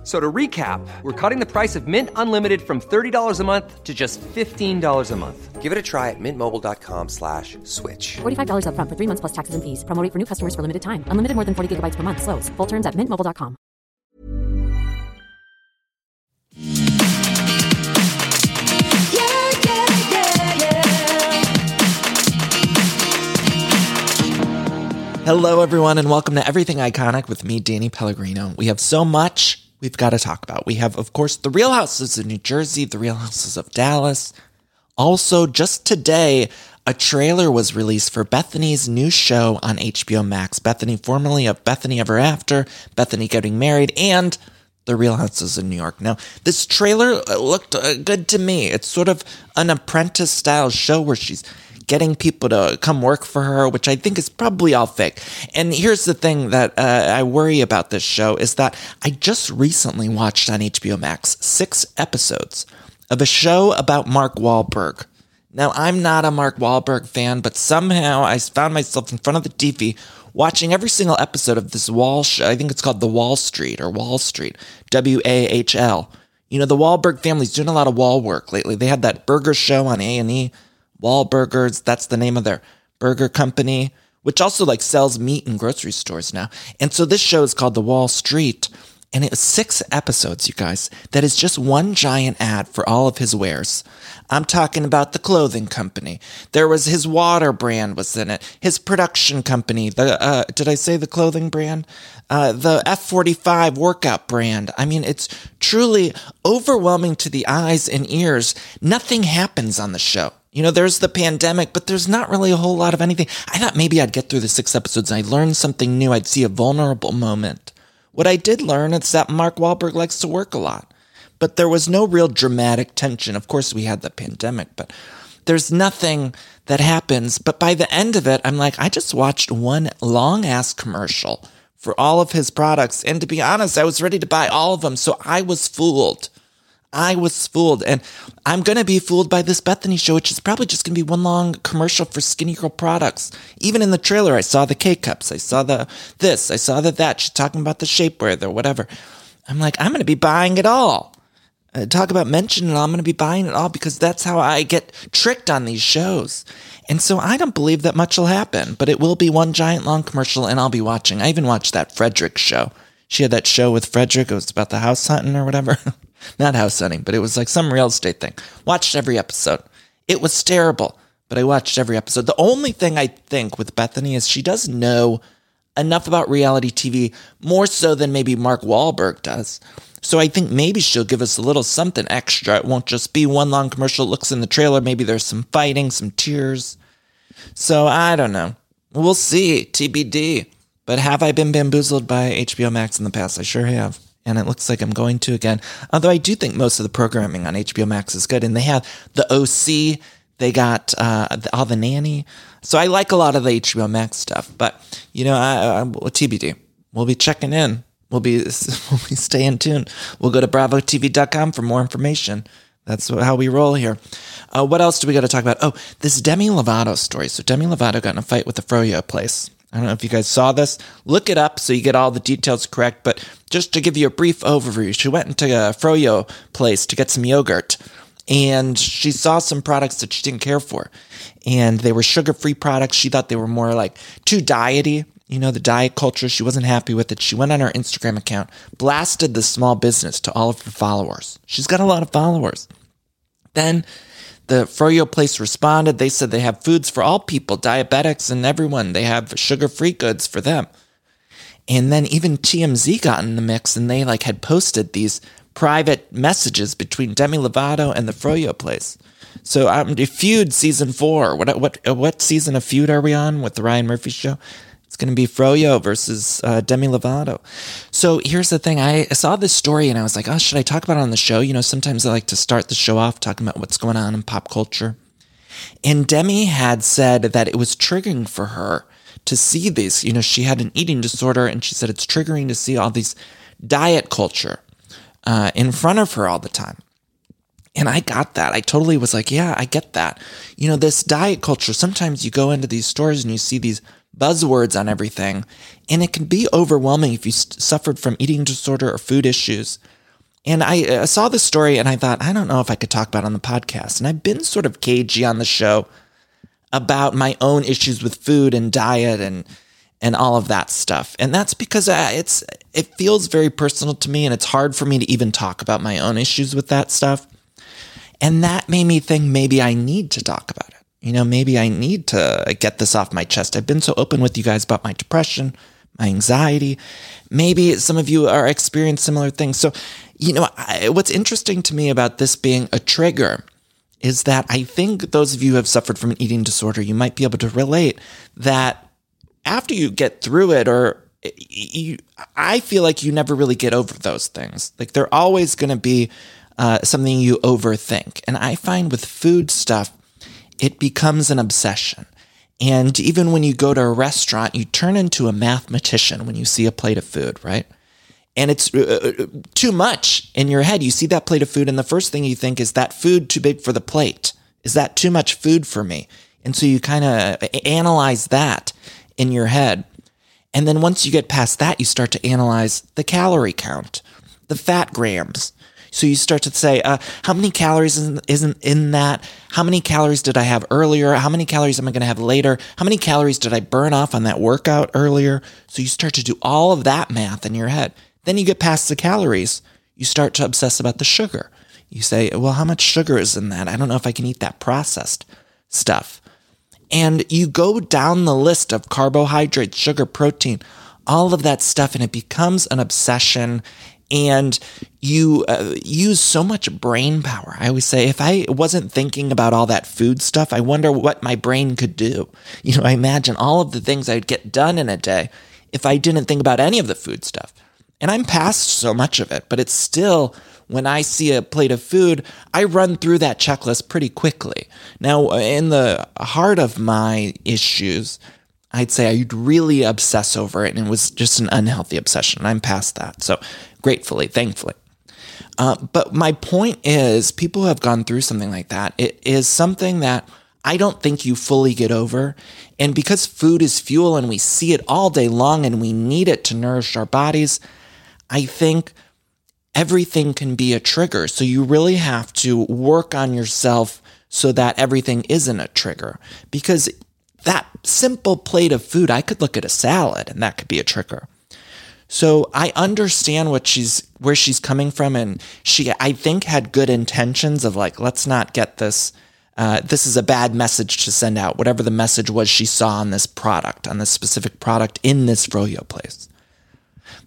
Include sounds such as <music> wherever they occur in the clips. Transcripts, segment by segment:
F- So to recap, we're cutting the price of Mint Unlimited from $30 a month to just $15 a month. Give it a try at mintmobile.com slash switch. $45 upfront for three months plus taxes and fees. Promo rate for new customers for limited time. Unlimited more than 40 gigabytes per month. Slows. Full terms at mintmobile.com. Yeah, yeah, yeah, yeah. Hello, everyone, and welcome to Everything Iconic with me, Danny Pellegrino. We have so much we've got to talk about. We have, of course, the Real Housewives of New Jersey, the Real Housewives of Dallas. Also, just today, a trailer was released for Bethenny's new show on HBO Max. Bethenny, formerly of Bethenny Ever After, Bethenny Getting Married, and the Real Housewives of New York. Now, this trailer uh, looked uh, good to me. It's sort of an apprentice style show where she's getting people to come work for her, which I think is probably all fake. And here's the thing that uh, I worry about this show is that I just recently watched on HBO Max six episodes of a show about Mark Wahlberg. Now, I'm not a Mark Wahlberg fan, but somehow I found myself in front of the TV watching every single episode of this Wahl show. I think it's called The Wahl Street or Wahl Street, W A H L. You know, the Wahlberg family's doing a lot of wall work lately. They had that burger show on A&E, Wahlburgers, that's the name of their burger company, which also like sells meat in grocery stores now. And so this show is called The Wahl Street. And it was six episodes, you guys, that is just one giant ad for all of his wares. I'm talking about the clothing company. There was his water brand was in it. His production company. The uh, did I say the clothing brand? Uh, the F45 workout brand. I mean, it's truly overwhelming to the eyes and ears. Nothing happens on the show. You know, there's the pandemic, but there's not really a whole lot of anything. I thought maybe I'd get through the six episodes and I'd learn something new. I'd see a vulnerable moment. What I did learn is that Mark Wahlberg likes to work a lot, but there was no real dramatic tension. Of course, we had the pandemic, but there's nothing that happens. But by the end of it, I'm like, I just watched one long ass commercial for all of his products. And to be honest, I was ready to buy all of them. So I was fooled. I was fooled. And I'm going to be fooled by this Bethenny show, which is probably just going to be one long commercial for Skinny Girl products. Even in the trailer, I saw the K cups. I saw the this. I saw the that. She's talking about the shapewear, the whatever. I'm like, I'm going to be buying it all. Uh, talk about mentioning it all. I'm going to be buying it all because that's how I get tricked on these shows. And so I don't believe that much will happen, but it will be one giant long commercial and I'll be watching. I even watched that Fredrik show. She had that show with Fredrik. It was about the house hunting or whatever. <laughs> Not house hunting, but it was like some real estate thing. Watched every episode. It was terrible, but I watched every episode. The only thing I think with Bethenny is she does know enough about reality TV, more so than maybe Mark Wahlberg does. So I think maybe she'll give us a little something extra. It won't just be one long commercial. Looks in the trailer. Maybe there's some fighting, some tears. So I don't know. We'll see. TBD. But have I been bamboozled by HBO Max in the past? I sure have. And it looks like I'm going to again. Although I do think most of the programming on HBO Max is good. And they have the OC, they got uh, all the nanny. So I like a lot of the HBO Max stuff. But, you know, I, I, TBD. We'll be checking in. We'll be, <laughs> we'll be staying tuned. We'll go to bravotv.com for more information. That's how we roll here. Uh, what else do we got to talk about? Oh, this Demi Lovato story. So Demi Lovato got in a fight with the Froyo place. I don't know if you guys saw this. Look it up so you get all the details correct. But just to give you a brief overview, she went into a Froyo place to get some yogurt and she saw some products that she didn't care for. And they were sugar free products. She thought they were more like too diety. You know, the diet culture. She wasn't happy with it. She went on her Instagram account, blasted the small business to all of her followers. She's got a lot of followers. Then the Froyo place responded. They said they have foods for all people, diabetics and everyone. They have sugar free goods for them. And then even TMZ got in the mix and they like had posted these private messages between Demi Lovato and the Froyo place. So um, Feud season four. What what what season of Feud are we on with the Ryan Murphy show? It's going to be Froyo versus uh, Demi Lovato. So here's the thing. I saw this story and I was like, oh, should I talk about it on the show? You know, sometimes I like to start the show off talking about what's going on in pop culture. And Demi had said that it was triggering for her to see these. You know, she had an eating disorder and she said it's triggering to see all these diet culture uh, in front of her all the time. And I got that. I totally was like, yeah, I get that. You know, this diet culture, sometimes you go into these stores and you see these buzzwords on everything, and it can be overwhelming if you st- suffered from eating disorder or food issues. And I uh, saw this story and I thought, I don't know if I could talk about on the podcast. And I've been sort of cagey on the show about my own issues with food and diet and and all of that stuff. And that's because uh, it's it feels very personal to me and it's hard for me to even talk about my own issues with that stuff. And that made me think maybe I need to talk about it. You know, maybe I need to get this off my chest. I've been so open with you guys about my depression, my anxiety. Maybe some of you are experiencing similar things. So, you know, I, what's interesting to me about this being a trigger is that I think those of you who have suffered from an eating disorder, you might be able to relate that after you get through it or you, I feel like you never really get over those things. Like they're always going to be uh, something you overthink. And I find with food stuff, it becomes an obsession. And even when you go to a restaurant, you turn into a mathematician when you see a plate of food, right? And it's uh, uh too much in your head. You see that plate of food, and the first thing you think is that food too big for the plate? Is that too much food for me? And so you kind of analyze that in your head. And then once you get past that, you start to analyze the calorie count, the fat grams. So you start to say, uh, how many calories isn't in that? How many calories did I have earlier? How many calories am I going to have later? How many calories did I burn off on that workout earlier? So you start to do all of that math in your head. Then you get past the calories. You start to obsess about the sugar. You say, well, how much sugar is in that? I don't know if I can eat that processed stuff. And you go down the list of carbohydrates, sugar, protein, all of that stuff, and it becomes an obsession. And you uh, use so much brain power. I always say, if I wasn't thinking about all that food stuff, I wonder what my brain could do. You know, I imagine all of the things I'd get done in a day if I didn't think about any of the food stuff. And I'm past so much of it, but it's still when I see a plate of food, I run through that checklist pretty quickly. Now, in the heart of my issues, I'd say I'd really obsess over it and it was just an unhealthy obsession. I'm past that. So, gratefully, thankfully. Uh, but my point is, people who have gone through something like that, it is something that I don't think you fully get over. And because food is fuel and we see it all day long and we need it to nourish our bodies, I think everything can be a trigger. So you really have to work on yourself so that everything isn't a trigger. Because that simple plate of food, I could look at a salad and that could be a trigger. So I understand what she's where she's coming from, and she I think had good intentions of like let's not get this. Uh, this is a bad message to send out. Whatever the message was she saw on this product, on this specific product in this froyo place.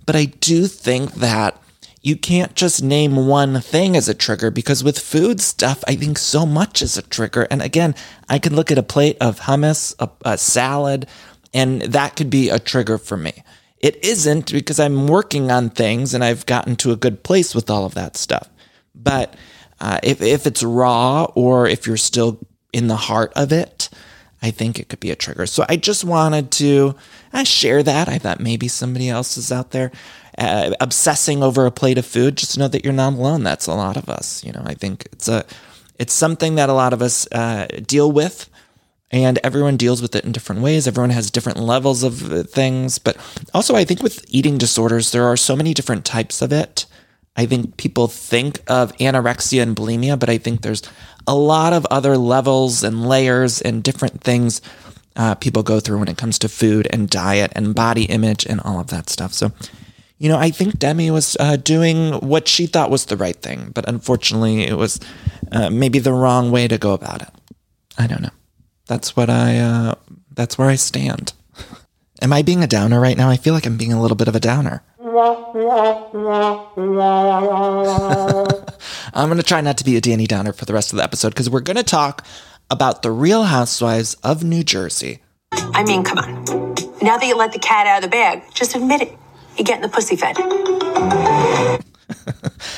But I do think that you can't just name one thing as a trigger because with food stuff, I think so much is a trigger. And again, I can look at a plate of hummus, a, a salad, and that could be a trigger for me. It isn't because I'm working on things and I've gotten to a good place with all of that stuff. But uh, if, if it's raw or if you're still in the heart of it, I think it could be a trigger. So I just wanted to uh, share that. I thought maybe somebody else is out there uh, obsessing over a plate of food, just know that you're not alone. That's a lot of us. You know, I think it's a it's something that a lot of us uh, deal with, and everyone deals with it in different ways. Everyone has different levels of uh, things, but also I think with eating disorders, there are so many different types of it. I think people think of anorexia and bulimia, but I think there's a lot of other levels and layers and different things uh, people go through when it comes to food and diet and body image and all of that stuff. So you know, I think Demi was uh, doing what she thought was the right thing, but unfortunately, it was uh, maybe the wrong way to go about it. I don't know. That's what I. Uh, that's where I stand. Am I being a downer right now? I feel like I'm being a little bit of a downer. <laughs> I'm going to try not to be a Danny Downer for the rest of the episode because we're going to talk about the Real Housewives of New Jersey. I mean, come on. Now that you let the cat out of the bag, just admit it. You're getting the pussy fed. <laughs>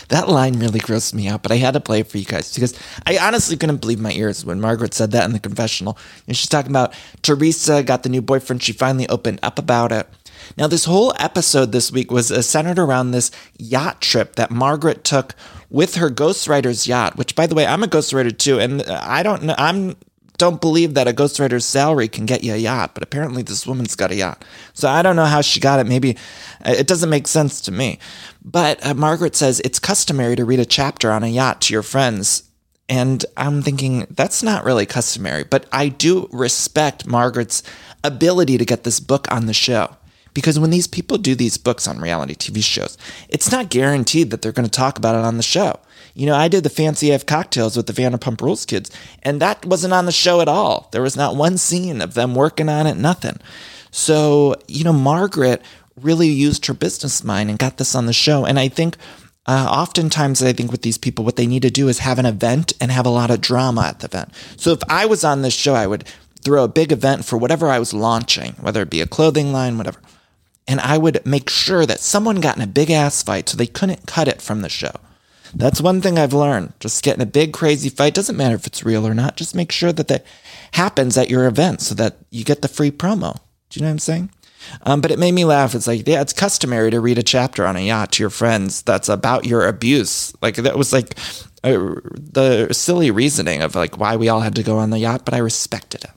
that line really grossed me out, but I had to play it for you guys because I honestly couldn't believe my ears when Margaret said that in the confessional. And she's talking about Teresa got the new boyfriend. She finally opened up about it. Now, this whole episode this week was uh, centered around this yacht trip that Margaret took with her ghostwriter's yacht, which, by the way, I'm a ghostwriter too. And uh, I don't know, I'm don't believe that a ghostwriter's salary can get you a yacht, but apparently this woman's got a yacht. So I don't know how she got it. Maybe uh, it doesn't make sense to me. But uh, Margaret says it's customary to read a chapter on a yacht to your friends. And I'm thinking that's not really customary, but I do respect Margaret's ability to get this book on the show. Because when these people do these books on reality TV shows, it's not guaranteed that they're going to talk about it on the show. You know, I did the Fancy F cocktails with the Vanderpump Rules kids, and that wasn't on the show at all. There was not one scene of them working on it, nothing. So, you know, Margaret really used her business mind and got this on the show. And I think uh, oftentimes, I think with these people, what they need to do is have an event and have a lot of drama at the event. So if I was on this show, I would throw a big event for whatever I was launching, whether it be a clothing line, whatever and I would make sure that someone got in a big ass fight so they couldn't cut it from the show. That's one thing I've learned. Just get in a big crazy fight doesn't matter if it's real or not. Just make sure that that happens at your event so that you get the free promo. Do you know what I'm saying? Um, but it made me laugh. It's like, yeah, it's customary to read a chapter on a yacht to your friends that's about your abuse. Like that was like uh, the silly reasoning of like why we all had to go on the yacht, but I respected it.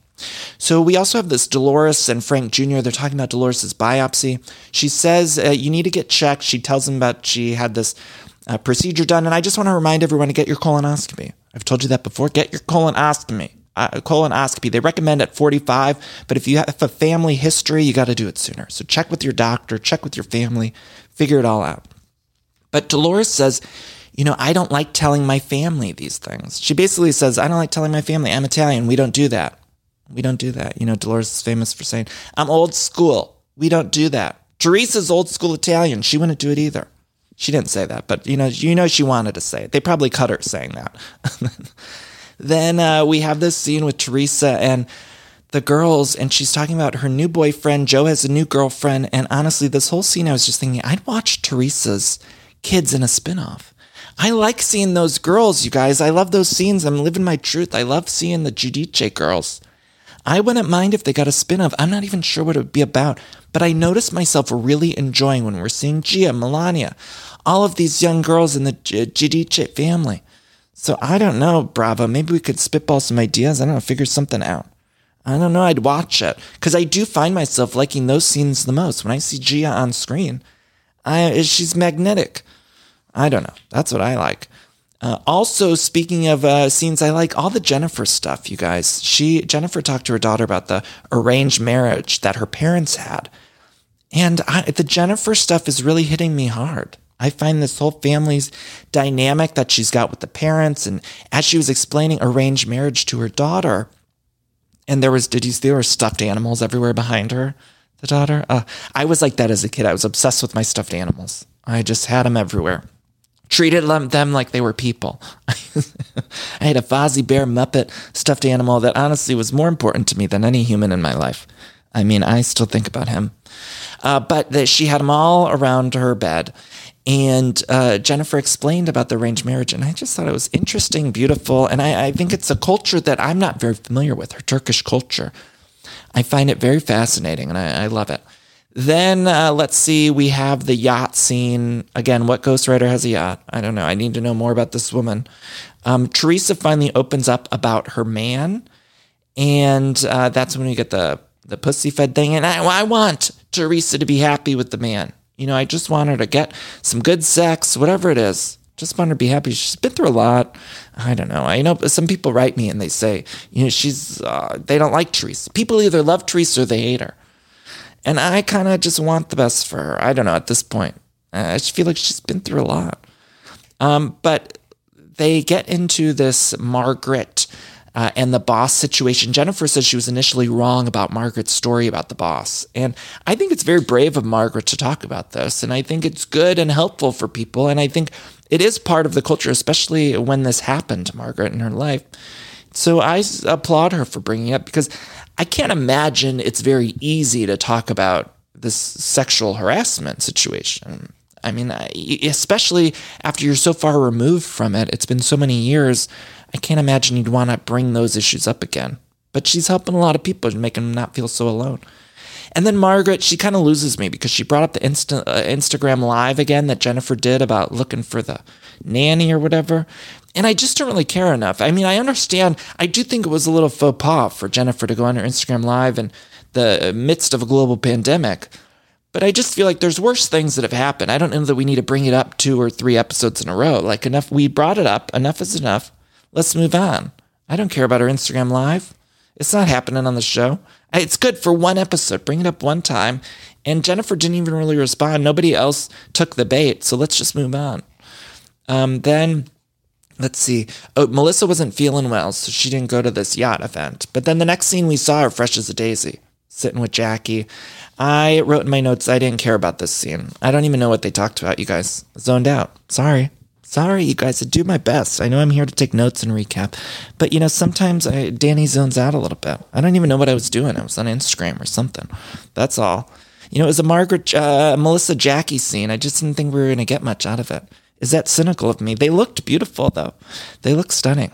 So we also have this Dolores and Frank Jr. They're talking about Dolores's biopsy. She says uh, you need to get checked. She tells him about she had this uh, procedure done, and I just want to remind everyone to get your colonoscopy. I've told you that before. Get your colonoscopy. Uh, colonoscopy. They recommend at 45, but if you have a family history, you got to do it sooner. So check with your doctor, check with your family, figure it all out. But Dolores says, you know, I don't like telling my family these things. She basically says, I don't like telling my family. I'm Italian. We don't do that. We don't do that. You know, Dolores is famous for saying, I'm old school. We don't do that. Teresa's old school Italian. She wouldn't do it either. She didn't say that, but you know, you know, she wanted to say it. They probably cut her saying that. <laughs> then uh, we have this scene with Teresa and the girls, and she's talking about her new boyfriend. Joe has a new girlfriend, and honestly, this whole scene, I was just thinking, I'd watch Teresa's kids in a spinoff. I like seeing those girls, you guys. I love those scenes. I'm living my truth. I love seeing the Giudice girls. I wouldn't mind if they got a spin off. I'm not even sure what it would be about, but I noticed myself really enjoying when we're seeing Gia, Milania, all of these young girls in the Giudice family. So I don't know, Bravo. Maybe we could spitball some ideas. I don't know, figure something out. I don't know. I'd watch it because I do find myself liking those scenes the most. When I see Gia on screen, I, she's magnetic. I don't know. That's what I like. Uh, also, speaking of uh, scenes I like, all the Jennifer stuff, you guys. She Jennifer talked to her daughter about the arranged marriage that her parents had, and I, the Jennifer stuff is really hitting me hard. I find this whole family's dynamic that she's got with the parents, and as she was explaining arranged marriage to her daughter, and there was did you see there were stuffed animals everywhere behind her, the daughter. Uh, I was like that as a kid. I was obsessed with my stuffed animals. I just had them everywhere treated them like they were people. <laughs> I had a Fozzie Bear Muppet stuffed animal that honestly was more important to me than any human in my life. I mean, I still think about him. Uh, but the, she had them all around her bed. And uh, Jennifer explained about the arranged marriage, and I just thought it was interesting, beautiful. And I, I think it's a culture that I'm not very familiar with, her Turkish culture. I find it very fascinating, and I, I love it. Then uh, let's see, we have the yacht scene. Again, what ghostwriter has a yacht? I don't know. I need to know more about this woman. Um, Teresa finally opens up about her man, and uh, that's when we get the the pussy fed thing. And I, I want Teresa to be happy with the man. You know, I just want her to get some good sex, whatever it is. Just want her to be happy. She's been through a lot. I don't know. I know some people write me and they say, you know, she's uh, they don't like Teresa. People either love Teresa or they hate her. And I kind of just want the best for her. I don't know at this point. I just feel like she's been through a lot. Um, but they get into this Margaret uh, and the boss situation. Jennifer says she was initially wrong about Margaret's story about the boss. And I think it's very brave of Margaret to talk about this. And I think it's good and helpful for people. And I think it is part of the culture, especially when this happened to Margaret in her life. So I applaud her for bringing it up because I can't imagine it's very easy to talk about this sexual harassment situation. I mean, especially after you're so far removed from it, it's been so many years. I can't imagine you'd want to bring those issues up again. But she's helping a lot of people and making them not feel so alone. And then Margaret, she kind of loses me because she brought up the Insta- uh, Instagram live again that Jennifer did about looking for the nanny or whatever. And I just don't really care enough. I mean, I understand. I do think it was a little faux pas for Jennifer to go on her Instagram live in the midst of a global pandemic. But I just feel like there's worse things that have happened. I don't know that we need to bring it up two or three episodes in a row. Like enough, we brought it up. Enough is enough. Let's move on. I don't care about her Instagram live. It's not happening on the show. It's good for one episode. Bring it up one time. And Jennifer didn't even really respond. Nobody else took the bait. So let's just move on. Um, then let's see. Oh, Melissa wasn't feeling well, so she didn't go to this yacht event. But then the next scene we saw her fresh as a daisy, sitting with Jackie. I wrote in my notes I didn't care about this scene. I don't even know what they talked about, you guys. Zoned out. Sorry. Sorry, you guys. I do my best. I know I'm here to take notes and recap, but you know sometimes I, Danny zones out a little bit. I don't even know what I was doing. I was on Instagram or something. That's all. You know, it was a Margaret, uh, Melissa Jackie scene. I just didn't think we were going to get much out of it. Is that cynical of me? They looked beautiful though. They looked stunning,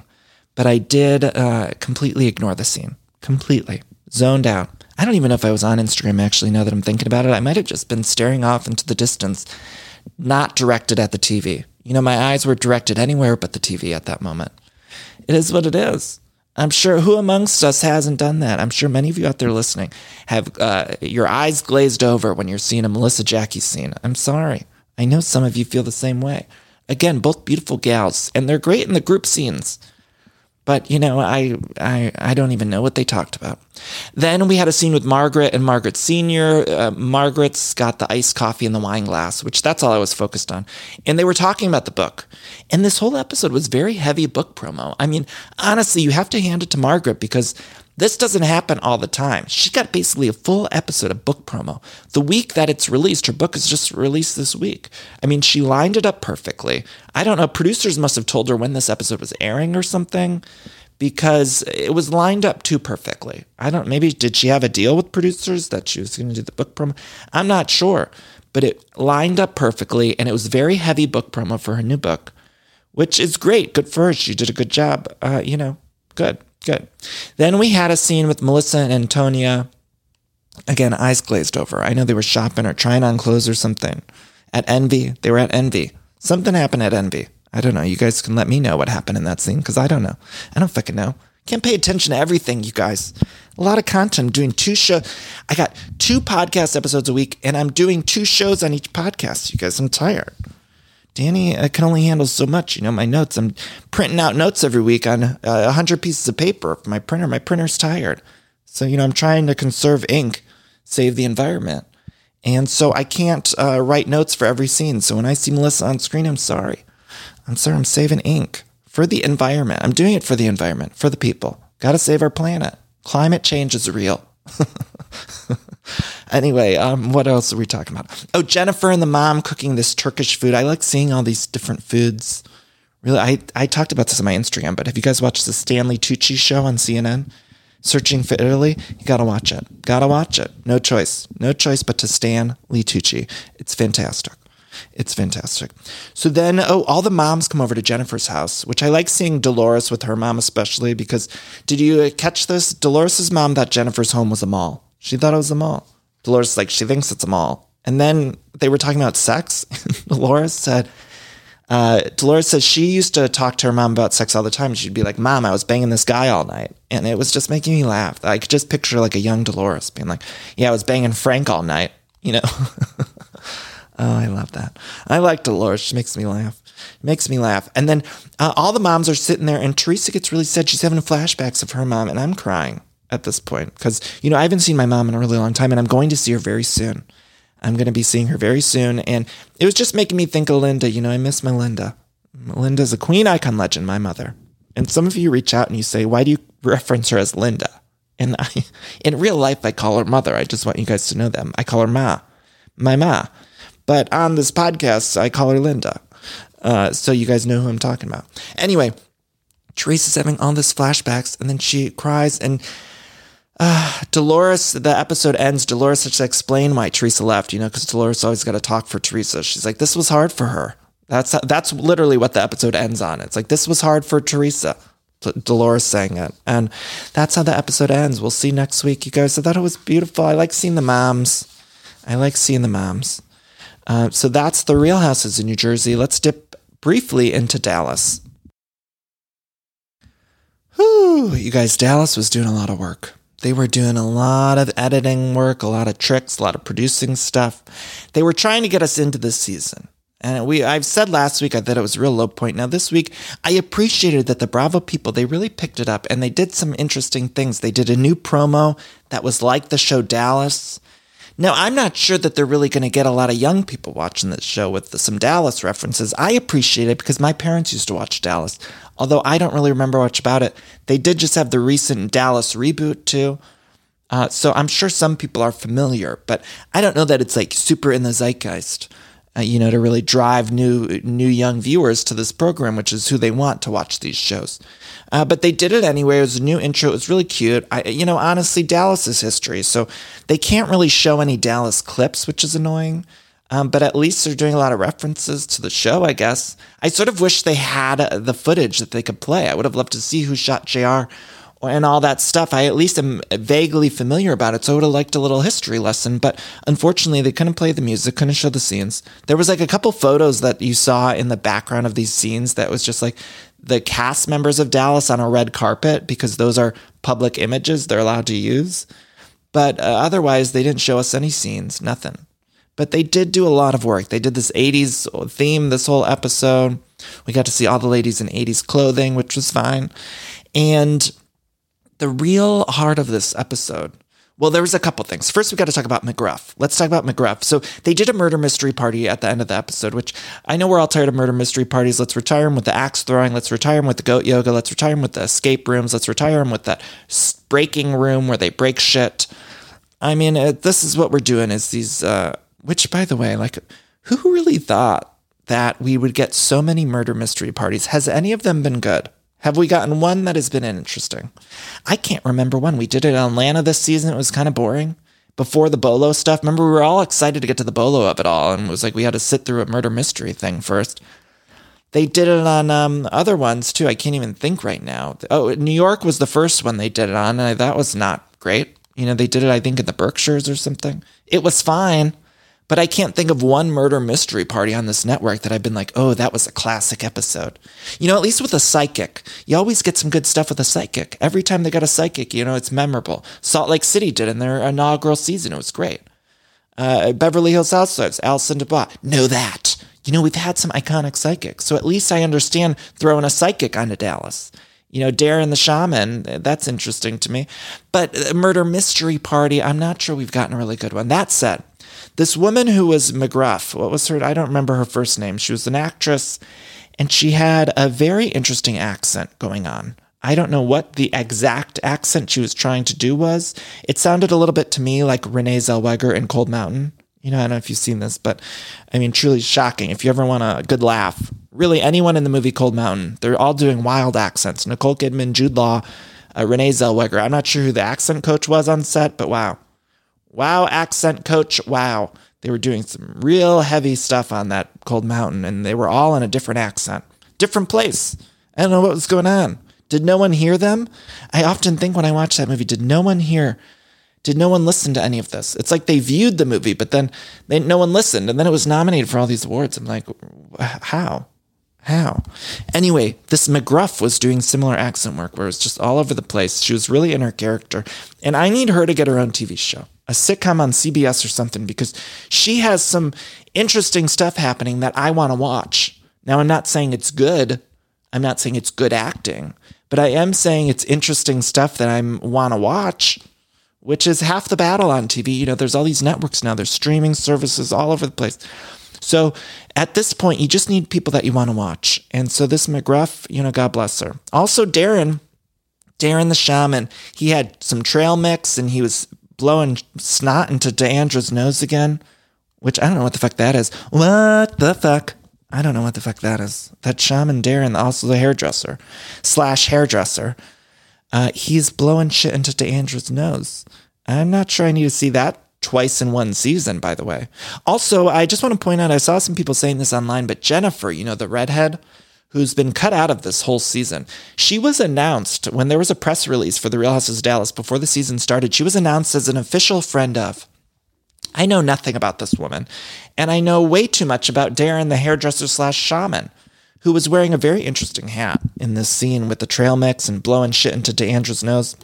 but I did uh, completely ignore the scene. Completely zoned out. I don't even know if I was on Instagram actually. Now that I'm thinking about it, I might have just been staring off into the distance, not directed at the TV. You know, my eyes were directed anywhere but the TV at that moment. It is what it is. I'm sure who amongst us hasn't done that? I'm sure many of you out there listening have uh, your eyes glazed over when you're seeing a Melissa Jackie scene. I'm sorry. I know some of you feel the same way. Again, both beautiful gals, and they're great in the group scenes. But you know, I, I I don't even know what they talked about. Then we had a scene with Margaret and Margaret Senior. Uh, Margaret's got the iced coffee in the wine glass, which that's all I was focused on. And they were talking about the book. And this whole episode was very heavy book promo. I mean, honestly, you have to hand it to Margaret because this doesn't happen all the time. She got basically a full episode of book promo. The week that it's released, her book is just released this week. I mean, she lined it up perfectly. I don't know, producers must have told her when this episode was airing or something because it was lined up too perfectly. I don't maybe did she have a deal with producers that she was going to do the book promo? I'm not sure, but it lined up perfectly and it was very heavy book promo for her new book, which is great. Good for her. She did a good job. Uh, you know, good. Good. Then we had a scene with Melissa and Antonia. Again, eyes glazed over. I know they were shopping or trying on clothes or something. At Envy, they were at Envy. Something happened at Envy. I don't know. You guys can let me know what happened in that scene because I don't know. I don't fucking know. Can't pay attention to everything, you guys. A lot of content. I'm doing two shows. I got two podcast episodes a week, and I'm doing two shows on each podcast. You guys, I'm tired. Danny, I can only handle so much. You know, my notes, I'm printing out notes every week on uh, 100 pieces of paper for my printer. My printer's tired. So, you know, I'm trying to conserve ink, save the environment. And so I can't uh, write notes for every scene. So when I see Melissa on screen, I'm sorry. I'm sorry, I'm saving ink for the environment. I'm doing it for the environment, for the people. Got to save our planet. Climate change is real. <laughs> <laughs> anyway, um, what else are we talking about? Oh, Jennifer and the mom cooking this Turkish food. I like seeing all these different foods. Really, I, I talked about this on my Instagram, but have you guys watched the Stanley Tucci show on CNN? Searching for Italy? You gotta watch it. Gotta watch it. No choice. No choice but to Stan Lee Tucci. It's fantastic. It's fantastic. So then, oh, all the moms come over to Jennifer's house, which I like seeing Dolores with her mom especially because did you catch this? Dolores's mom thought Jennifer's home was a mall. She thought it was a mall. Dolores is like she thinks it's a mall. And then they were talking about sex. <laughs> Dolores said, uh, Dolores says she used to talk to her mom about sex all the time. She'd be like, "Mom, I was banging this guy all night," and it was just making me laugh. I could just picture like a young Dolores being like, "Yeah, I was banging Frank all night," you know. <laughs> Oh, I love that. I like Dolores. She makes me laugh. Makes me laugh. And then uh, all the moms are sitting there, and Teresa gets really sad. She's having flashbacks of her mom, and I'm crying at this point because, you know, I haven't seen my mom in a really long time, and I'm going to see her very soon. I'm going to be seeing her very soon. And it was just making me think of Linda. You know, I miss my Linda. Linda's a queen icon legend, my mother. And some of you reach out and you say, why do you reference her as Linda? And I, <laughs> in real life, I call her mother. I just want you guys to know them. I call her Ma, my Ma. But on this podcast, I call her Linda. Uh, so you guys know who I'm talking about. Anyway, Teresa's having all this flashbacks and then she cries and uh, <sighs> Dolores, the episode ends. Dolores has to explain why Teresa left, you know, because Dolores always got to talk for Teresa. She's like, this was hard for her. That's that's literally what the episode ends on. It's like this was hard for Teresa. Dolores saying it. And that's how the episode ends. We'll see next week, you guys. I thought it was beautiful. I like seeing the moms. I like seeing the moms. Uh, so that's the Real Housewives in New Jersey. Let's dip briefly into Dallas. Whew, you guys, Dallas was doing a lot of work. They were doing a lot of editing work, a lot of tricks, a lot of producing stuff. They were trying to get us into this season. And we I've said last week I thought it was a real low point. Now this week I appreciated that the Bravo people they really picked it up and they did some interesting things. They did a new promo that was like the show Dallas. Now, I'm not sure that they're really going to get a lot of young people watching this show with the, some Dallas references. I appreciate it because my parents used to watch Dallas, although I don't really remember much about it. They did just have the recent Dallas reboot, too. Uh, so I'm sure some people are familiar, but I don't know that it's like super in the zeitgeist uh, you know, to really drive new new young viewers to this program, which is who they want to watch these shows. Uh, but they did it anyway. It was a new intro. It was really cute. I, you know, honestly, Dallas is history, so they can't really show any Dallas clips, which is annoying. Um, but at least they're doing a lot of references to the show, I guess. I sort of wish they had the footage that they could play. I would have loved to see who shot JR and all that stuff. I at least am vaguely familiar about it, so I would have liked a little history lesson. But unfortunately, they couldn't play the music, couldn't show the scenes. There was like a couple photos that you saw in the background of these scenes that was just like the cast members of Dallas on a red carpet because those are public images they're allowed to use. But uh, otherwise, they didn't show us any scenes, nothing. But they did do a lot of work. They did this 80s theme this whole episode. We got to see all the ladies in 80s clothing, which was fine. And the real heart of this episode. Well, there was a couple things. First, we got to talk about McGruff. Let's talk about McGruff. So they did a murder mystery party at the end of the episode, which I know we're all tired of murder mystery parties. Let's retire them with the axe throwing. Let's retire them with the goat yoga. Let's retire them with the escape rooms. Let's retire them with that breaking room where they break shit. I mean, uh, this is what we're doing. Is these? Uh, which, by the way, like, who really thought that we would get so many murder mystery parties? Has any of them been good? Have we gotten one that has been interesting? I can't remember one. We did it in Atlanta this season. It was kind of boring. Before the Bolo stuff, remember we were all excited to get to the Bolo of it all, and it was like we had to sit through a murder mystery thing first. They did it on um, other ones too. I can't even think right now. Oh, New York was the first one they did it on, and that was not great. You know, they did it, I think, in the Berkshires or something. It was fine. But I can't think of one murder mystery party on this network that I've been like, oh, that was a classic episode. You know, at least with a psychic, you always get some good stuff with a psychic. Every time they got a psychic, you know, it's memorable. Salt Lake City did in their inaugural season. It was great. Uh, Beverly Hills Housewives, Allison DuBois. Know that. You know, we've had some iconic psychics. So at least I understand throwing a psychic onto Dallas. You know, Darren the Shaman, that's interesting to me. But Murder Mystery Party, I'm not sure we've gotten a really good one. That said, this woman who was McGruff, what was her? I don't remember her first name. She was an actress and she had a very interesting accent going on. I don't know what the exact accent she was trying to do was. It sounded a little bit to me like Renee Zellweger in Cold Mountain. You know, I don't know if you've seen this, but I mean, truly shocking. If you ever want a good laugh, really anyone in the movie Cold Mountain, they're all doing wild accents. Nicole Kidman, Jude Law, uh, Renee Zellweger. I'm not sure who the accent coach was on set, but wow, Wow, accent coach. Wow. They were doing some real heavy stuff on that Cold Mountain, and they were all in a different accent, different place. I don't know what was going on. Did no one hear them? I often think when I watch that movie, did no one hear? Did no one listen to any of this? It's like they viewed the movie, but then they, no one listened, and then it was nominated for all these awards. I'm like, how? How? Anyway, this McGruff was doing similar accent work where it was just all over the place. She was really in her character. And I need her to get her own TV show a sitcom on CBS or something because she has some interesting stuff happening that I want to watch. Now, I'm not saying it's good. I'm not saying it's good acting, but I am saying it's interesting stuff that I want to watch, which is half the battle on TV. You know, there's all these networks now, there's streaming services all over the place. So at this point, you just need people that you want to watch. And so this McGruff, you know, God bless her. Also, Darren, Darren the shaman, he had some trail mix and he was blowing snot into D'Andra's nose again, which I don't know what the fuck that is. What the fuck? I don't know what the fuck that is. That shaman Darren, also the hairdresser slash hairdresser, uh, he's blowing shit into D'Andra's nose. I'm not sure I need to see that twice in one season, by the way. Also, I just want to point out I saw some people saying this online, but Jennifer, you know, the redhead who's been cut out of this whole season. She was announced when there was a press release for The Real Housewives of Dallas before the season started. She was announced as an official friend of. I know nothing about this woman, and I know way too much about Darren, the hairdresser slash shaman, who was wearing a very interesting hat in this scene with the trail mix and blowing shit into D'Andra's nose.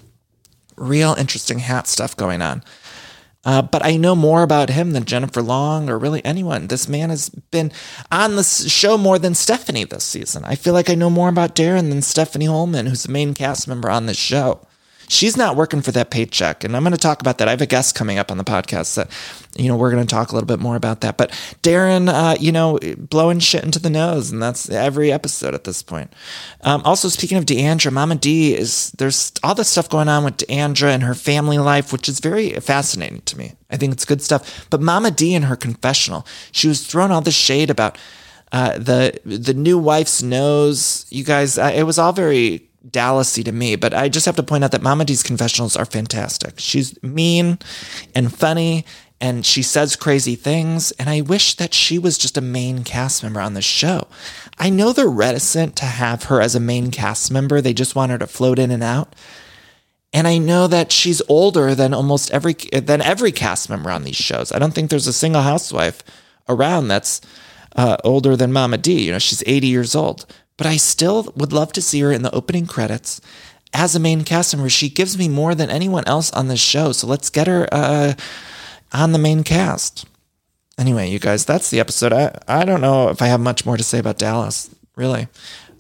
Real interesting hat stuff going on. Uh, but I know more about him than Jennifer Long or really anyone. This man has been on the show more than Stephanie this season. I feel like I know more about Darren than Stephanie Hollman, who's the main cast member on this show she's not working for that paycheck. And I'm going to talk about that. I have a guest coming up on the podcast that, you know, we're going to talk a little bit more about that. But Darren, uh, you know, blowing shit into the nose, and that's every episode at this point. Um, also, speaking of D'Andra, Mama D is there's all this stuff going on with D'Andra and her family life, which is very fascinating to me. I think it's good stuff. But Mama D in her confessional, she was throwing all this shade about. Uh, the the new wife's nose, you guys, uh, it was all very Dallasy to me, but I just have to point out that Mama D's confessionals are fantastic. She's mean and funny and she says crazy things. And I wish that she was just a main cast member on the show. I know they're reticent to have her as a main cast member. They just want her to float in and out. And I know that she's older than almost every than every cast member on these shows. I don't think there's a single housewife around that's uh, older than Mama D. You know, she's 80 years old but I still would love to see her in the opening credits as a main cast member. She gives me more than anyone else on this show. So let's get her uh, on the main cast. Anyway, you guys, that's the episode. I, I don't know if I have much more to say about Dallas, really.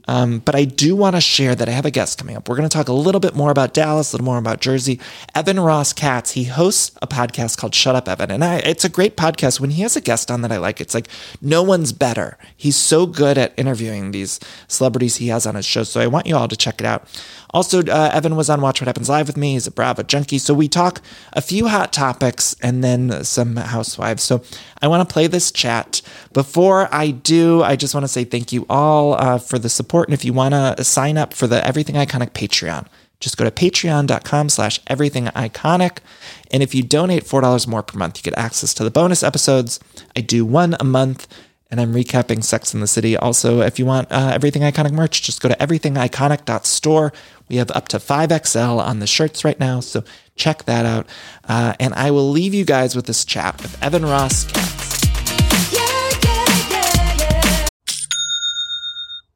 Um, but I do want to share that I have a guest coming up. We're going to talk a little bit more about Dallas, a little more about Jersey. Evan Ross Katz, he hosts a podcast called Shut Up Evan. And I, it's a great podcast. When he has a guest on that I like, it's like no one's better. He's so good at interviewing these celebrities he has on his show. So I want you all to check it out. Also, uh, Evan was on Watch What Happens Live with me. He's a Bravo junkie. So we talk a few hot topics and then some housewives. So I want to play this chat. Before I do, I just want to say thank you all uh, for the support. And if you want to sign up for the Everything Iconic Patreon, just go to patreon.com slash everything iconic. And if you donate $4 more per month, you get access to the bonus episodes. I do one a month and I'm recapping Sex in the City. Also, if you want uh, Everything Iconic merch, just go to everythingiconic.store. We have up to 5XL on the shirts right now, so check that out. Uh, and I will leave you guys with this chat with Evan Ross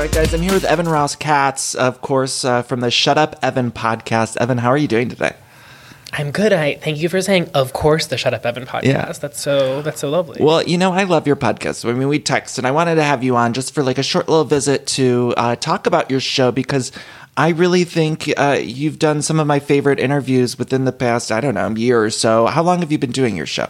Right, guys, I'm here with Evan Ross Katz, of course, uh, from the Shut Up Evan podcast. Evan, how are you doing today? I'm good. I thank you for saying, of course, the Shut Up Evan podcast. Yeah. That's so that's so lovely. Well, you know, I love your podcast. I mean, we text, and I wanted to have you on just for like a short little visit to uh, talk about your show because I really think uh, you've done some of my favorite interviews within the past, I don't know, year or so. How long have you been doing your show?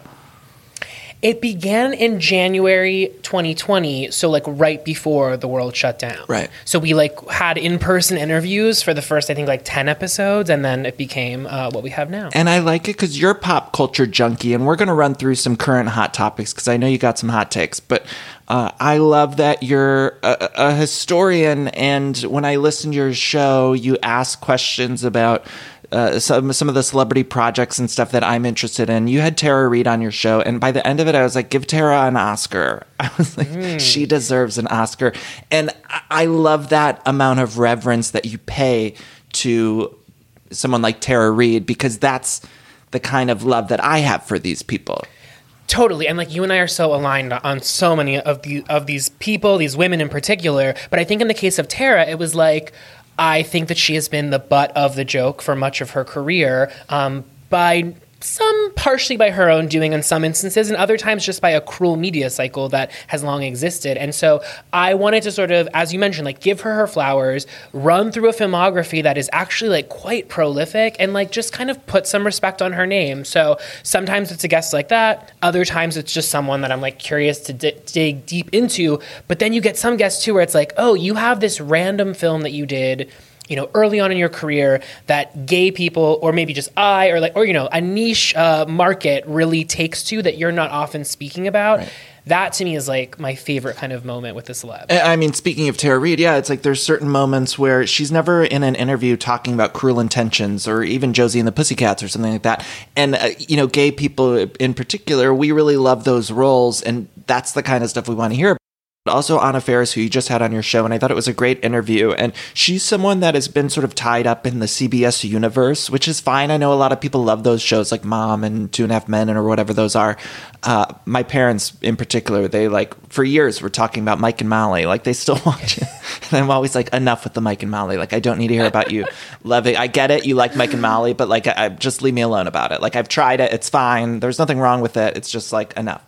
It began in January 2020, so like right before the world shut down. Right. So we like had in-person interviews for the first, I think, like 10 episodes, and then it became uh, what we have now. And I like it because you're pop culture junkie, and we're going to run through some current hot topics because I know you got some hot takes. But uh, I love that you're a, a historian, and when I listen to your show, you ask questions about. Uh, some some of the celebrity projects and stuff that I'm interested in. You had Tara Reid on your show, and by the end of it, I was like, "Give Tara an Oscar." <laughs> I was like, "She deserves an Oscar," and I, I love that amount of reverence that you pay to someone like Tara Reid because that's the kind of love that I have for these people. Totally, and like you and I are so aligned on so many of the of these people, these women in particular. But I think in the case of Tara, it was like I think that she has been the butt of the joke for much of her career um, by some partially by her own doing in some instances, and other times just by a cruel media cycle that has long existed. And so I wanted to sort of, as you mentioned, like give her her flowers, run through a filmography that is actually like quite prolific, and like just kind of put some respect on her name. So sometimes it's a guest like that, other times it's just someone that I'm like curious to di- dig deep into. But then you get some guests too where it's like, oh, you have this random film that you did you know, early on in your career that gay people, or maybe just I, or like, or you know, a niche uh, market really takes to that you're not often speaking about. That to me is like my favorite kind of moment with the celeb. I mean, speaking of Tara Reid, yeah, it's like there's certain moments where she's never in an interview talking about cruel intentions or even Josie and the Pussycats or something like that. And, uh, you know, gay people in particular, we really love those roles. And that's the kind of stuff we want to hear also Anna Faris, who you just had on your show, and I thought it was a great interview. And she's someone that has been sort of tied up in the CBS universe, which is fine. I know a lot of people love those shows like Mom and Two and a Half Men or whatever those are. Uh, my parents, in particular, they like for years were talking about Mike and Molly. Like they still <laughs> watch it, and I'm always like, enough with the Mike and Molly. Like I don't need to hear about you loving. I get it, you like Mike and Molly, but like, I, just leave me alone about it. Like I've tried it, it's fine. There's nothing wrong with it. It's just like enough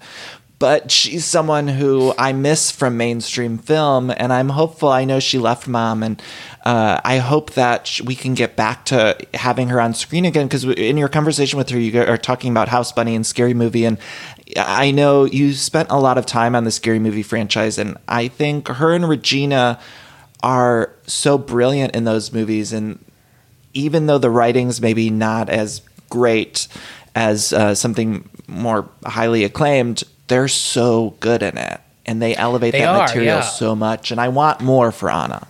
but she's someone who I miss from mainstream film, and I'm hopeful. I know she left mom, and uh, I hope that we can get back to having her on screen again. Because in your conversation with her, you are talking about House Bunny and Scary Movie, and I know you spent a lot of time on the Scary Movie franchise, and I think her and Regina are so brilliant in those movies, and even though the writing's maybe not as great as uh, something more highly acclaimed, they're so good in it and they elevate They that are, material yeah. so much and i want more for anna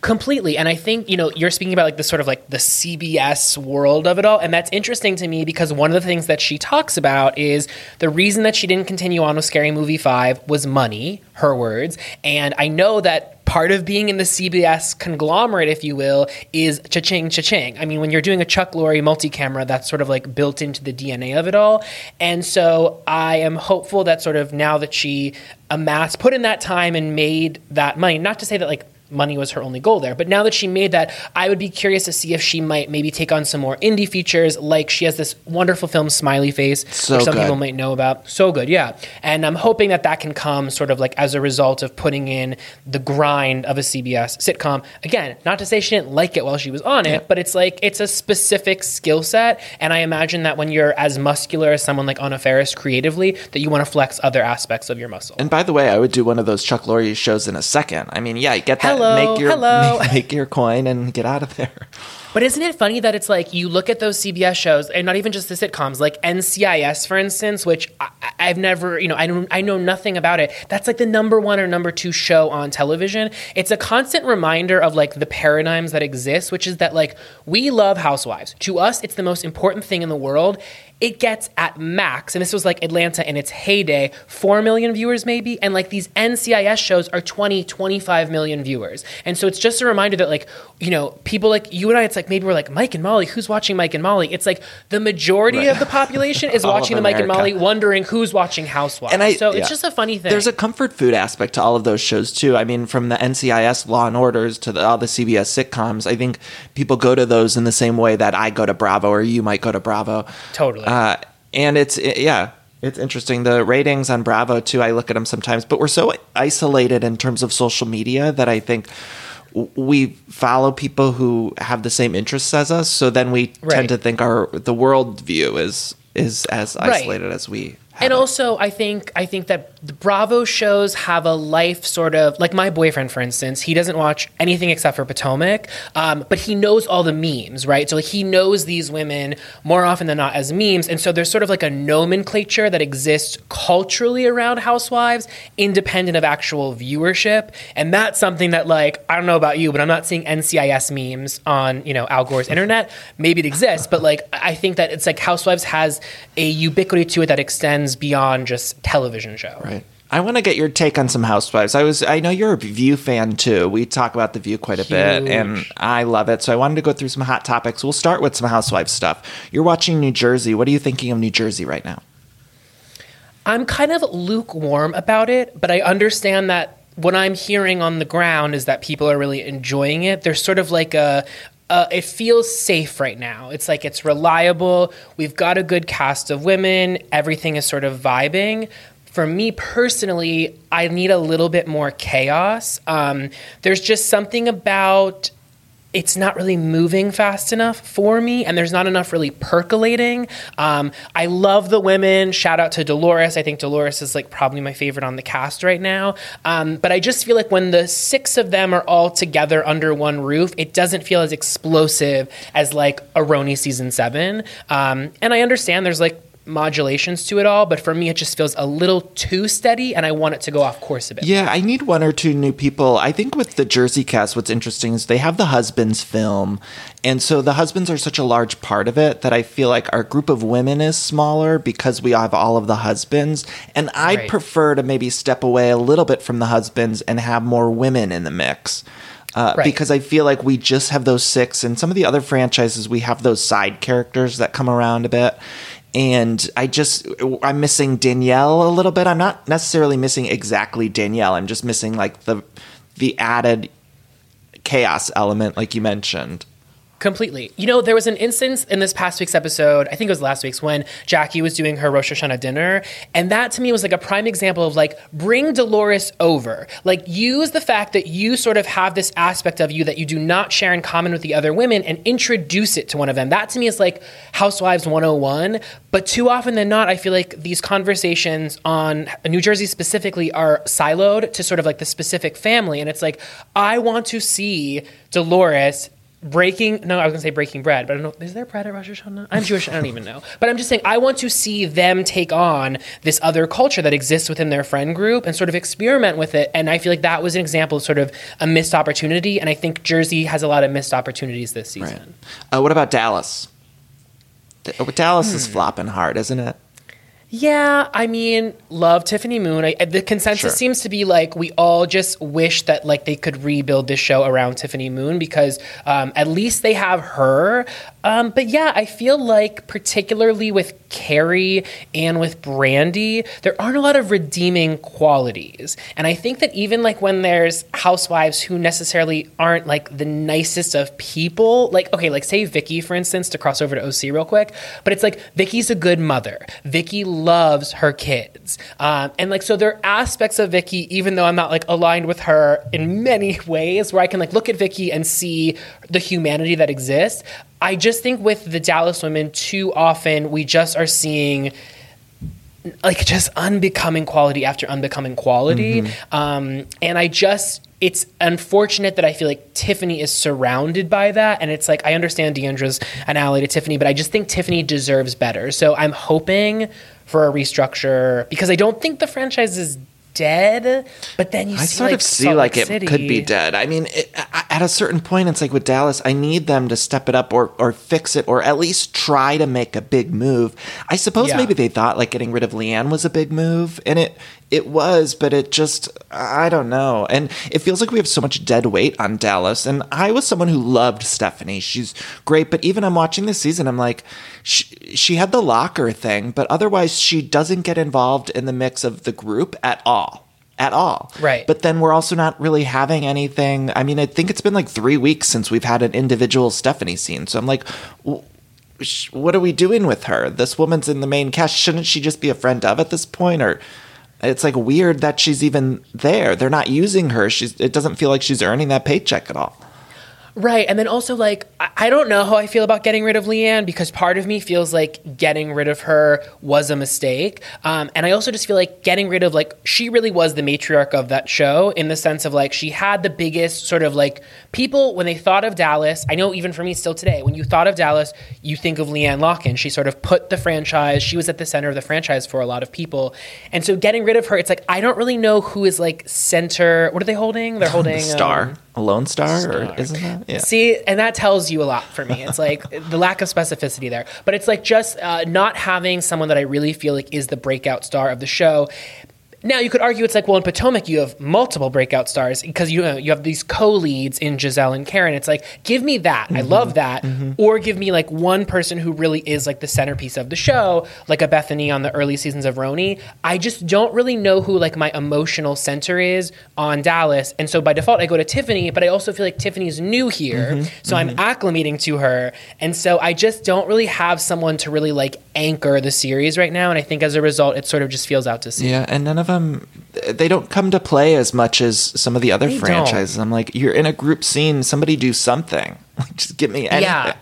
Completely. And I think, you know, you're speaking about like the sort of like the CBS world of it all. And that's interesting to me because one of the things that she talks about is the reason that she didn't continue on with Scary Movie 5 was money, her words. And I know that part of being in the CBS conglomerate, if you will, is cha-ching, cha-ching. I mean, when you're doing a Chuck Lorre multi-camera, that's sort of like built into the DNA of it all. And so I am hopeful that sort of now that she amassed, put in that time and made that money, not to say that like money was her only goal there. But now that she made that, I would be curious to see if she might maybe take on some more indie features. Like she has this wonderful film, Smiley Face, So which some good. people might know about. So good, yeah. And I'm hoping that that can come sort of like as a result of putting in the grind of a CBS sitcom. Again, not to say she didn't like it while she was on it, but it's like it's a specific skill set. And I imagine that when you're as muscular as someone like Anna Faris creatively, that you want to flex other aspects of your muscle. and by the way i would do one of those chuck lorre shows in a second i mean yeah I get that Hello, make your <laughs> hello. Make, make your coin and get out of there But isn't it funny that it's like you look at those CBS shows, and not even just the sitcoms, like NCIS, for instance, which I, I've never, you know, I don't, I know nothing about it. That's like the number one or number two show on television. It's a constant reminder of like the paradigms that exist, which is that like we love Housewives. To us, it's the most important thing in the world. It gets at max, and this was like Atlanta in its heyday, 4 million viewers maybe, and like these NCIS shows are 20, 25 million viewers. And so it's just a reminder that like, you know, people like you and I, it's like maybe we're like, Mike and Molly, who's watching Mike and Molly? It's like the majority of the population is <laughs> watching the Mike and Molly, wondering who's watching Housewives. And I- so yeah. it's just a funny thing. There's a comfort food aspect to all of those shows too. I mean, from the NCIS Law and Orders to the, all the CBS sitcoms, I think people go to those in the same way that I go to Bravo or you might go to Bravo. Totally. Uh, and it's it- yeah, it's interesting. The ratings on Bravo too. I look at them sometimes, but we're so isolated in terms of social media that I think we follow people who have the same interests as us. So then we Right. tend to think our the world view is is as Right. isolated as we. Have and it. also i think i think that the bravo shows have a life sort of like my boyfriend for instance he doesn't watch anything except for potomac um, but he knows all the memes right so like he knows these women more often than not as memes and so there's sort of like a nomenclature that exists culturally around housewives independent of actual viewership and that's something that like i don't know about you but i'm not seeing ncis memes on you know al gore's internet maybe it exists but like i think that it's like housewives has a ubiquity to it that extends beyond just television show Right. I want to get your take on some Housewives. I was I know you're a View fan too. We talk about the View quite a bit and I love it. So I wanted to go through some hot topics. We'll start with some Housewives stuff. You're watching New Jersey. What are you thinking of New Jersey right now? I'm kind of lukewarm about it, but I understand that what I'm hearing on the ground is that people are really enjoying it. There's sort of like a, uh, it feels safe right now. It's like it's reliable. We've got a good cast of women. Everything is sort of vibing. For me personally, I need a little bit more chaos. Um, there's just something about it's not really moving fast enough for me, and there's not enough really percolating. Um, I love the women. Shout out to Dolores. I think Dolores is like probably my favorite on the cast right now. Um, but I just feel like when the six of them are all together under one roof, it doesn't feel as explosive as like Aroni season seven. Um, and I understand there's like modulations to it all, but for me, it just feels a little too steady, and I want it to go off course a bit. Yeah, I need one or two new people. I think with the Jersey cast, what's interesting is they have the husbands film. And so the husbands are such a large part of it that I feel like our group of women is smaller because we have all of the husbands. And I'd Right. prefer to maybe step away a little bit from the husbands and have more women in the mix. Uh, Right. Because I feel like we just have those six, and some of the other franchises, we have those side characters that come around a bit. And I just, I'm missing Danielle a little bit. I'm not necessarily missing exactly Danielle. I'm just missing like the, the added chaos element, like you mentioned. Completely. You know, there was an instance in this past week's episode, I think it was last week's, when Jackie was doing her Rosh Hashanah dinner. And that to me was like a prime example of like, bring Dolores over. Like, use the fact that you sort of have this aspect of you that you do not share in common with the other women and introduce it to one of them. That to me is like Housewives 101. But too often than not, I feel like these conversations on New Jersey specifically are siloed to sort of like the specific family. And it's like, I want to see Dolores breaking no i was going to say breaking bread but i don't know is there bread at rosh hashanah i'm jewish i don't even know but i'm just saying i want to see them take on this other culture that exists within their friend group and sort of experiment with it and i feel like that was an example of sort of a missed opportunity and i think jersey has a lot of missed opportunities this season Uh, what about Dallas? Dallas Hmm. is flopping hard, isn't it? Yeah, I mean, love Tiffany Moon. I, the consensus Sure. seems to be like we all just wish that like they could rebuild this show around Tiffany Moon because um, at least they have her. Um, but yeah, I feel like particularly with Kary and with Brandi, there aren't a lot of redeeming qualities. And I think that even like when there's housewives who necessarily aren't like the nicest of people, like okay, like say Vicki for instance, to cross over to OC real quick, but it's like Vicki's a good mother. Vicki loves her kids, um, and like so there are aspects of Vicki, even though I'm not like aligned with her in many <laughs> ways, where I can like look at Vicki and see the humanity that exists. I just think with the Dallas women, too often we just are seeing like just unbecoming quality after unbecoming quality. Um, and I just it's unfortunate that I feel like Tiffany is surrounded by that. And it's like, I understand D'Andra's analogy to Tiffany, but I just think Tiffany deserves better. So I'm hoping for a restructure because I don't think the franchise is dead. But then you I see sort like of see Salt like Lake it City. could be dead. I mean, it, at a certain point, it's like with Dallas, I need them to step it up or or fix it or at least try to make a big move. I suppose Yeah. maybe they thought like getting rid of LeeAnne was a big move, and it it was, but it just I don't know. And it feels like we have so much dead weight on Dallas. And I was someone who loved Stephanie. She's great, but even I'm watching this season, I'm like, she, she had the locker thing, but otherwise she doesn't get involved in the mix of the group at all. At all. Right. But then we're also not really having anything. I mean, I think it's been like three weeks since we've had an individual Stephanie scene. So I'm like, what are we doing with her? This woman's in the main cast. Shouldn't she just be a friend of at this point? Or it's like weird that she's even there. They're not using her. She's. It doesn't feel like she's earning that paycheck at all. Right. And then also, like, I I don't know how I feel about getting rid of LeeAnne because part of me feels like getting rid of her was a mistake. Um, and I also just feel like getting rid of, like, she really was the matriarch of that show in the sense of, like, she had the biggest sort of, like, people, when they thought of Dallas, I know even for me still today, when you thought of Dallas, you think of LeeAnne Locken. She sort of put the franchise, she was at the center of the franchise for a lot of people. And so getting rid of her, it's like, I don't really know who is, like, center. What are they holding? They're <laughs> holding. Star, um, lone star, or isn't that? Yeah. See, and that tells you a lot for me. It's like <laughs> the lack of specificity there. But it's like just uh, not having someone that I really feel like is the breakout star of the show. Now you could argue it's like well in Potomac you have multiple breakout stars because you know, you have these co-leads in Gizelle and Karen. It's like give me that I love mm-hmm. that, mm-hmm. or give me like one person who really is like the centerpiece of the show, like a Bethenny on the early seasons of RHONY. I just don't really know who like my emotional center is on Dallas, and so by default I go to Tiffany. But I also feel like Tiffany's new here, mm-hmm. so I'm acclimating to her, and so I just don't really have someone to really like anchor the series right now. And I think as a result, it sort of just feels out to sea. Yeah, and none of them they don't come to play as much as some of the other They don't. franchises. I'm like, you're in a group scene, somebody do something. <laughs> Like, just give me anything. Yeah.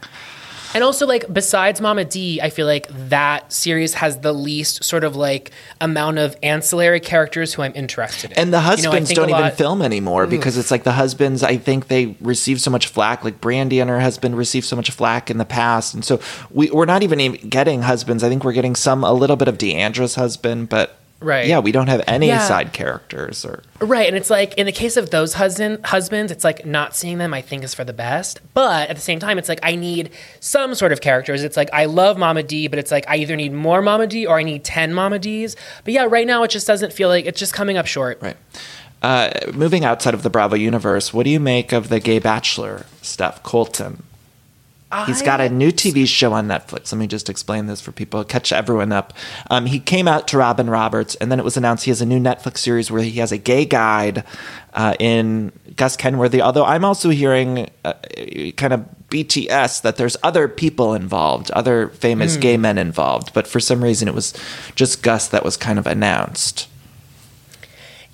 And also, like, besides Mama D, I feel like that series has the least sort of like amount of ancillary characters who I'm interested in. And the You know, husbands don't even film anymore mm. because it's like the husbands, I think they receive so much flack. Like Brandi and her husband received so much flack in the past. And so we, we're not even even getting husbands. I think we're getting some, a little bit of D'Andra's husband, but Right. yeah, we don't have any Yeah. side characters or. Right, and it's like in the case of those husband husbands, it's like not seeing them I think is for the best. But at the same time, it's like I need some sort of characters. It's like I love Mama D, but it's like I either need more Mama D or I need ten Mama Ds. But yeah, right now it just doesn't feel like it's just coming up short. Right. Uh, moving outside of the Bravo universe, what do you make of the gay bachelor stuff, Colton? He's got a new TV show on Netflix. Let me just explain this for people, catch everyone up. Um, he came out to Robin Roberts, and then it was announced he has a new Netflix series where he has a gay guide uh, in Gus Kenworthy. Although I'm also hearing uh, kind of BTS that there's other people involved, other famous gay men involved, but for some reason it was just Gus that was kind of announced.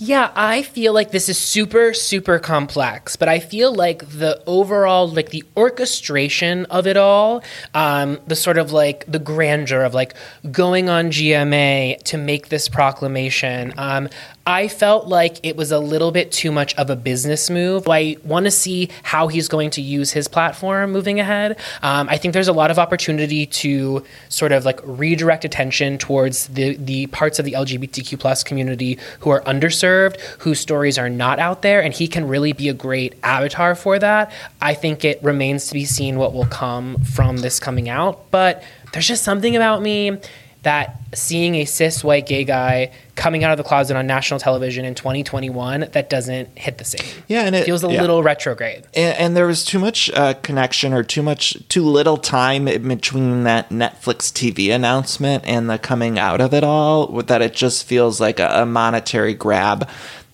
Yeah, I feel like this is super, super complex, but I feel like the overall, like the orchestration of it all, um, the sort of like the grandeur of like going on GMA to make this proclamation, um, I felt like it was a little bit too much of a business move. I want to see how he's going to use his platform moving ahead. Um, I think there's a lot of opportunity to sort of like redirect attention towards the the parts of the LGBTQ plus community who are underserved, whose stories are not out there, and he can really be a great avatar for that. I think it remains to be seen what will come from this coming out, but there's just something about me that seeing a cis white gay guy coming out of the closet on national television in 2021 that doesn't hit the same. Yeah, and it feels a yeah. little retrograde. and, and there was too much uh, connection or too much too little time in between that netflix tv announcement and the coming out of it all that it just feels like a, a monetary grab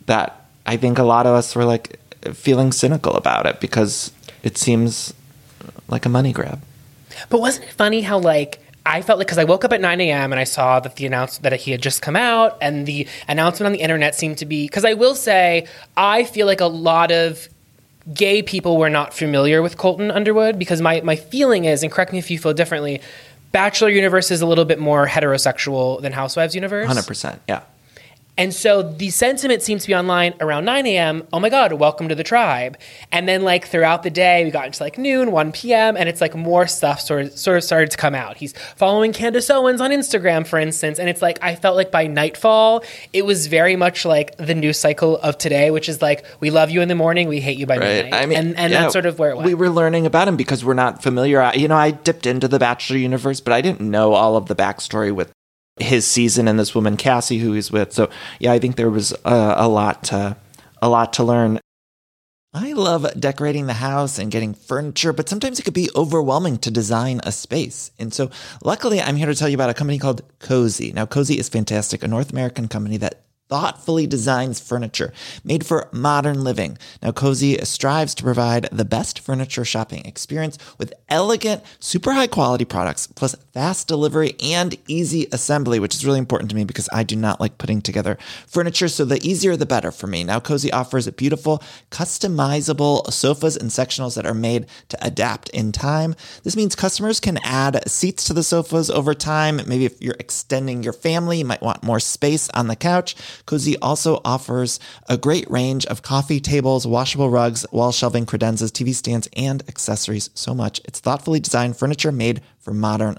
that i think a lot of us were like feeling cynical about it because it seems like a money grab But wasn't it funny how like I felt like because I woke up at 9 a.m. and I saw that the announcement that he had just come out, and the announcement on the internet seemed to be because I will say I feel like a lot of gay people were not familiar with Colton Underwood because my my feeling is, and correct me if you feel differently, Bachelor Universe is a little bit more heterosexual than Housewives Universe. 100% yeah And so the sentiment seems to be online around 9 a.m. Oh my God, welcome to the tribe. And then like throughout the day, we got into like noon, 1 p.m., and it's like more stuff sort of, sort of started to come out. He's following Candace Owens on Instagram, for instance. And it's like, I felt like by nightfall, it was very much like the news cycle of today, which is like, we love you in the morning, we hate you by midnight. I mean, and and yeah, that's sort of where it went. We were learning about him because we're not familiar. You know, I dipped into the Bachelor universe, but I didn't know all of the backstory with his season and this woman Cassie, who he's with. So yeah, I think there was uh, a lot to a lot to learn. I love decorating the house and getting furniture, but sometimes it could be overwhelming to design a space. And so, luckily, I'm here to tell you about a company called Cozey. Now, Cozey is fantastic, a North American company that thoughtfully designs furniture made for modern living. Now, Cozey strives to provide the best furniture shopping experience with elegant, super high quality products, plus fast delivery and easy assembly, which is really important to me because I do not like putting together furniture. So the easier, the better for me. Now, Cozey offers beautiful, customizable sofas and sectionals that are made to adapt in time. This means customers can add seats to the sofas over time. Maybe if you're extending your family, you might want more space on the couch. Cozey also offers a great range of coffee tables, washable rugs, wall shelving, credenzas, TV stands, and accessories. So much. It's thoughtfully designed furniture made for modern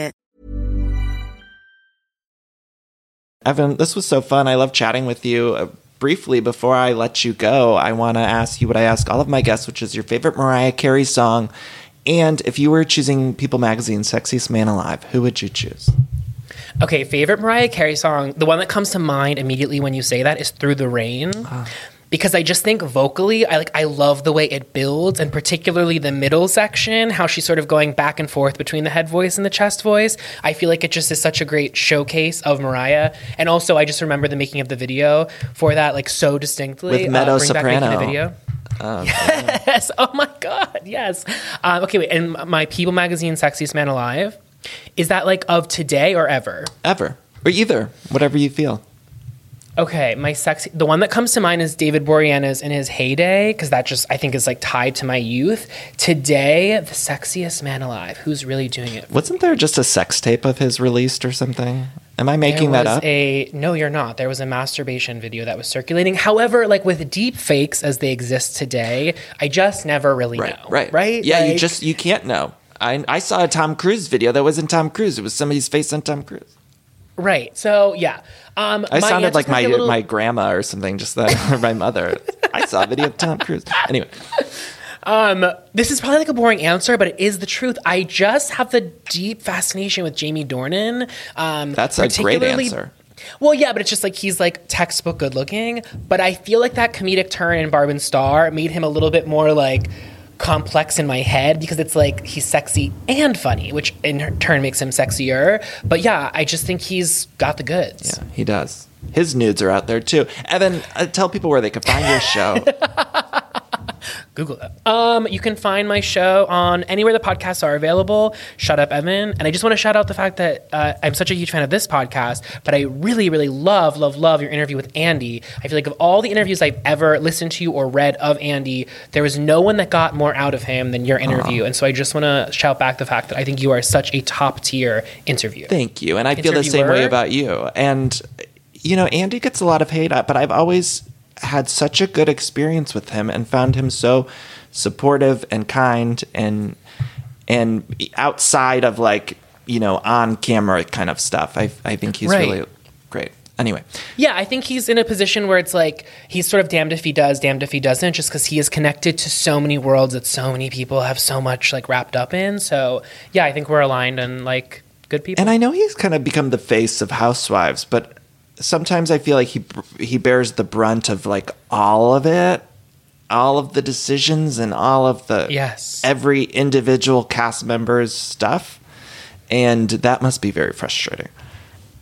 Evan, this was so fun. I love chatting with you. Uh, briefly, before I let you go, I want to ask you what I ask all of my guests, which is your favorite Mariah Carey song. And if you were choosing People Magazine's Sexiest Man Alive, who would you choose? Okay, favorite Mariah Carey song. The one that comes to mind immediately when you say that is "Through the Rain." Because I just think vocally, I like I love the way it builds, and particularly the middle section, how she's sort of going back and forth between the head voice and the chest voice. I feel like it just is such a great showcase of Mariah, and also I just remember the making of the video for that like so distinctly. With Meadow Bring Back Making Soprano. video. <laughs> yes. Oh my God. Yes. Um, okay. Wait. And my People Magazine Sexiest Man Alive is that like of today or ever? Ever. Or either, whatever you feel. Okay, my sexy. The one that comes to mind is David Boreanaz in his heyday, because that just I think is like tied to my youth. Today, the sexiest man alive. Who's really doing it? Wasn't there just a sex tape of his released or something? Am I making that up? a no, you're not. There was a masturbation video that was circulating. However, like with deep fakes as they exist today, I just never really right, know. right, right. Yeah, you just you can't know. I I saw a Tom Cruise video that wasn't Tom Cruise. It was somebody's face on Tom Cruise. right. So yeah, um, I sounded like my little- my grandma or something, just that or <laughs> my mother. I saw a video of Tom Cruise. Anyway, This is probably like a boring answer, but it is the truth. I just have the deep fascination with Jamie Dornan. Um, that's a great answer. Well, yeah, but it's just like he's like textbook good looking. But I feel like that comedic turn in Barb and Star made him a little bit more like complex in my head because it's like he's sexy and funny, which in turn makes him sexier. But yeah, I just think he's got the goods. Yeah, he does. His nudes are out there too. Evan, uh, tell people where they can find your show. <laughs> Google it. Um, you can find my show on anywhere the podcasts are available. Shut up, Evan. And I just want to shout out the fact that uh, I'm such a huge fan of this podcast, but I really, really love, love, love your interview with Andy. I feel like of all the interviews I've ever listened to or read of Andy, there was no one that got more out of him than your interview. And so I just want to shout back the fact that I think you are such a top tier interview. Thank you. And I feel the same way about you. And, you know, Andy gets a lot of hate, but I've always had such a good experience with him and found him so supportive and kind and and outside of like you know on camera kind of stuff i i think he's Right. really great. Anyway, Yeah, I think he's in a position where it's like he's sort of damned if he does, damned if he doesn't, just because he is connected to so many worlds that so many people have so much like wrapped up in. So yeah, I think we're aligned and like good people. and I know he's kind of become the face of Housewives, but sometimes I feel like he he bears the brunt of like all of it, all of the decisions and all of the Yes. every individual cast member's stuff, and that must be very frustrating.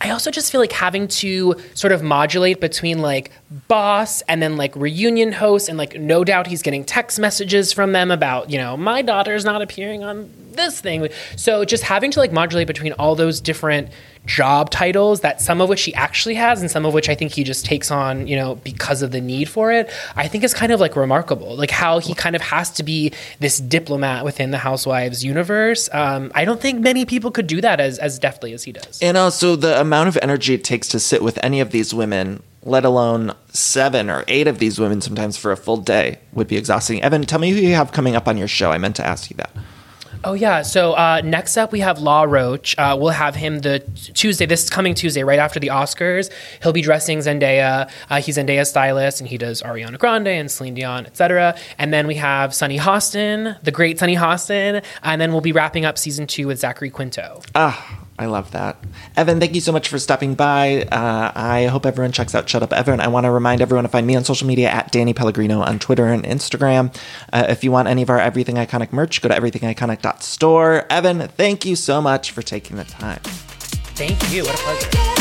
I also just feel like having to sort of modulate between like boss and then like reunion host and like no doubt he's getting text messages from them about, you know, my daughter's not appearing on this thing. So just having to like modulate between all those different job titles that some of which he actually has and some of which I think he just takes on, you know, because of the need for it, I think is kind of like remarkable. Like how he kind of has to be this diplomat within the Housewives universe. Um, I don't think many people could do that as, as deftly as he does. And also the amount of energy it takes to sit with any of these women, let alone seven or eight of these women sometimes for a full day, would be exhausting. Evan, tell me who you have coming up on your show. I meant to ask you that. Oh yeah. So uh, next up we have Law Roach. Uh, we'll have him the Tuesday, this coming Tuesday, right after the Oscars. He'll be dressing Zendaya. Uh, he's Zendaya's stylist, and he does Ariana Grande and Celine Dion, etc. And then we have Sunny Hostin, the great Sunny Hostin, and then we'll be wrapping up season two with Zachary Quinto. Ah, I love that. Evan, thank you so much for stopping by. Uh, I hope everyone checks out Shut Up Evan. I want to remind everyone to find me on social media at Danny Pellegrino on Twitter and Instagram. Uh, if you want any of our Everything Iconic merch, go to everythingiconic.store. Evan, thank you so much for taking the time. Thank you. What a pleasure.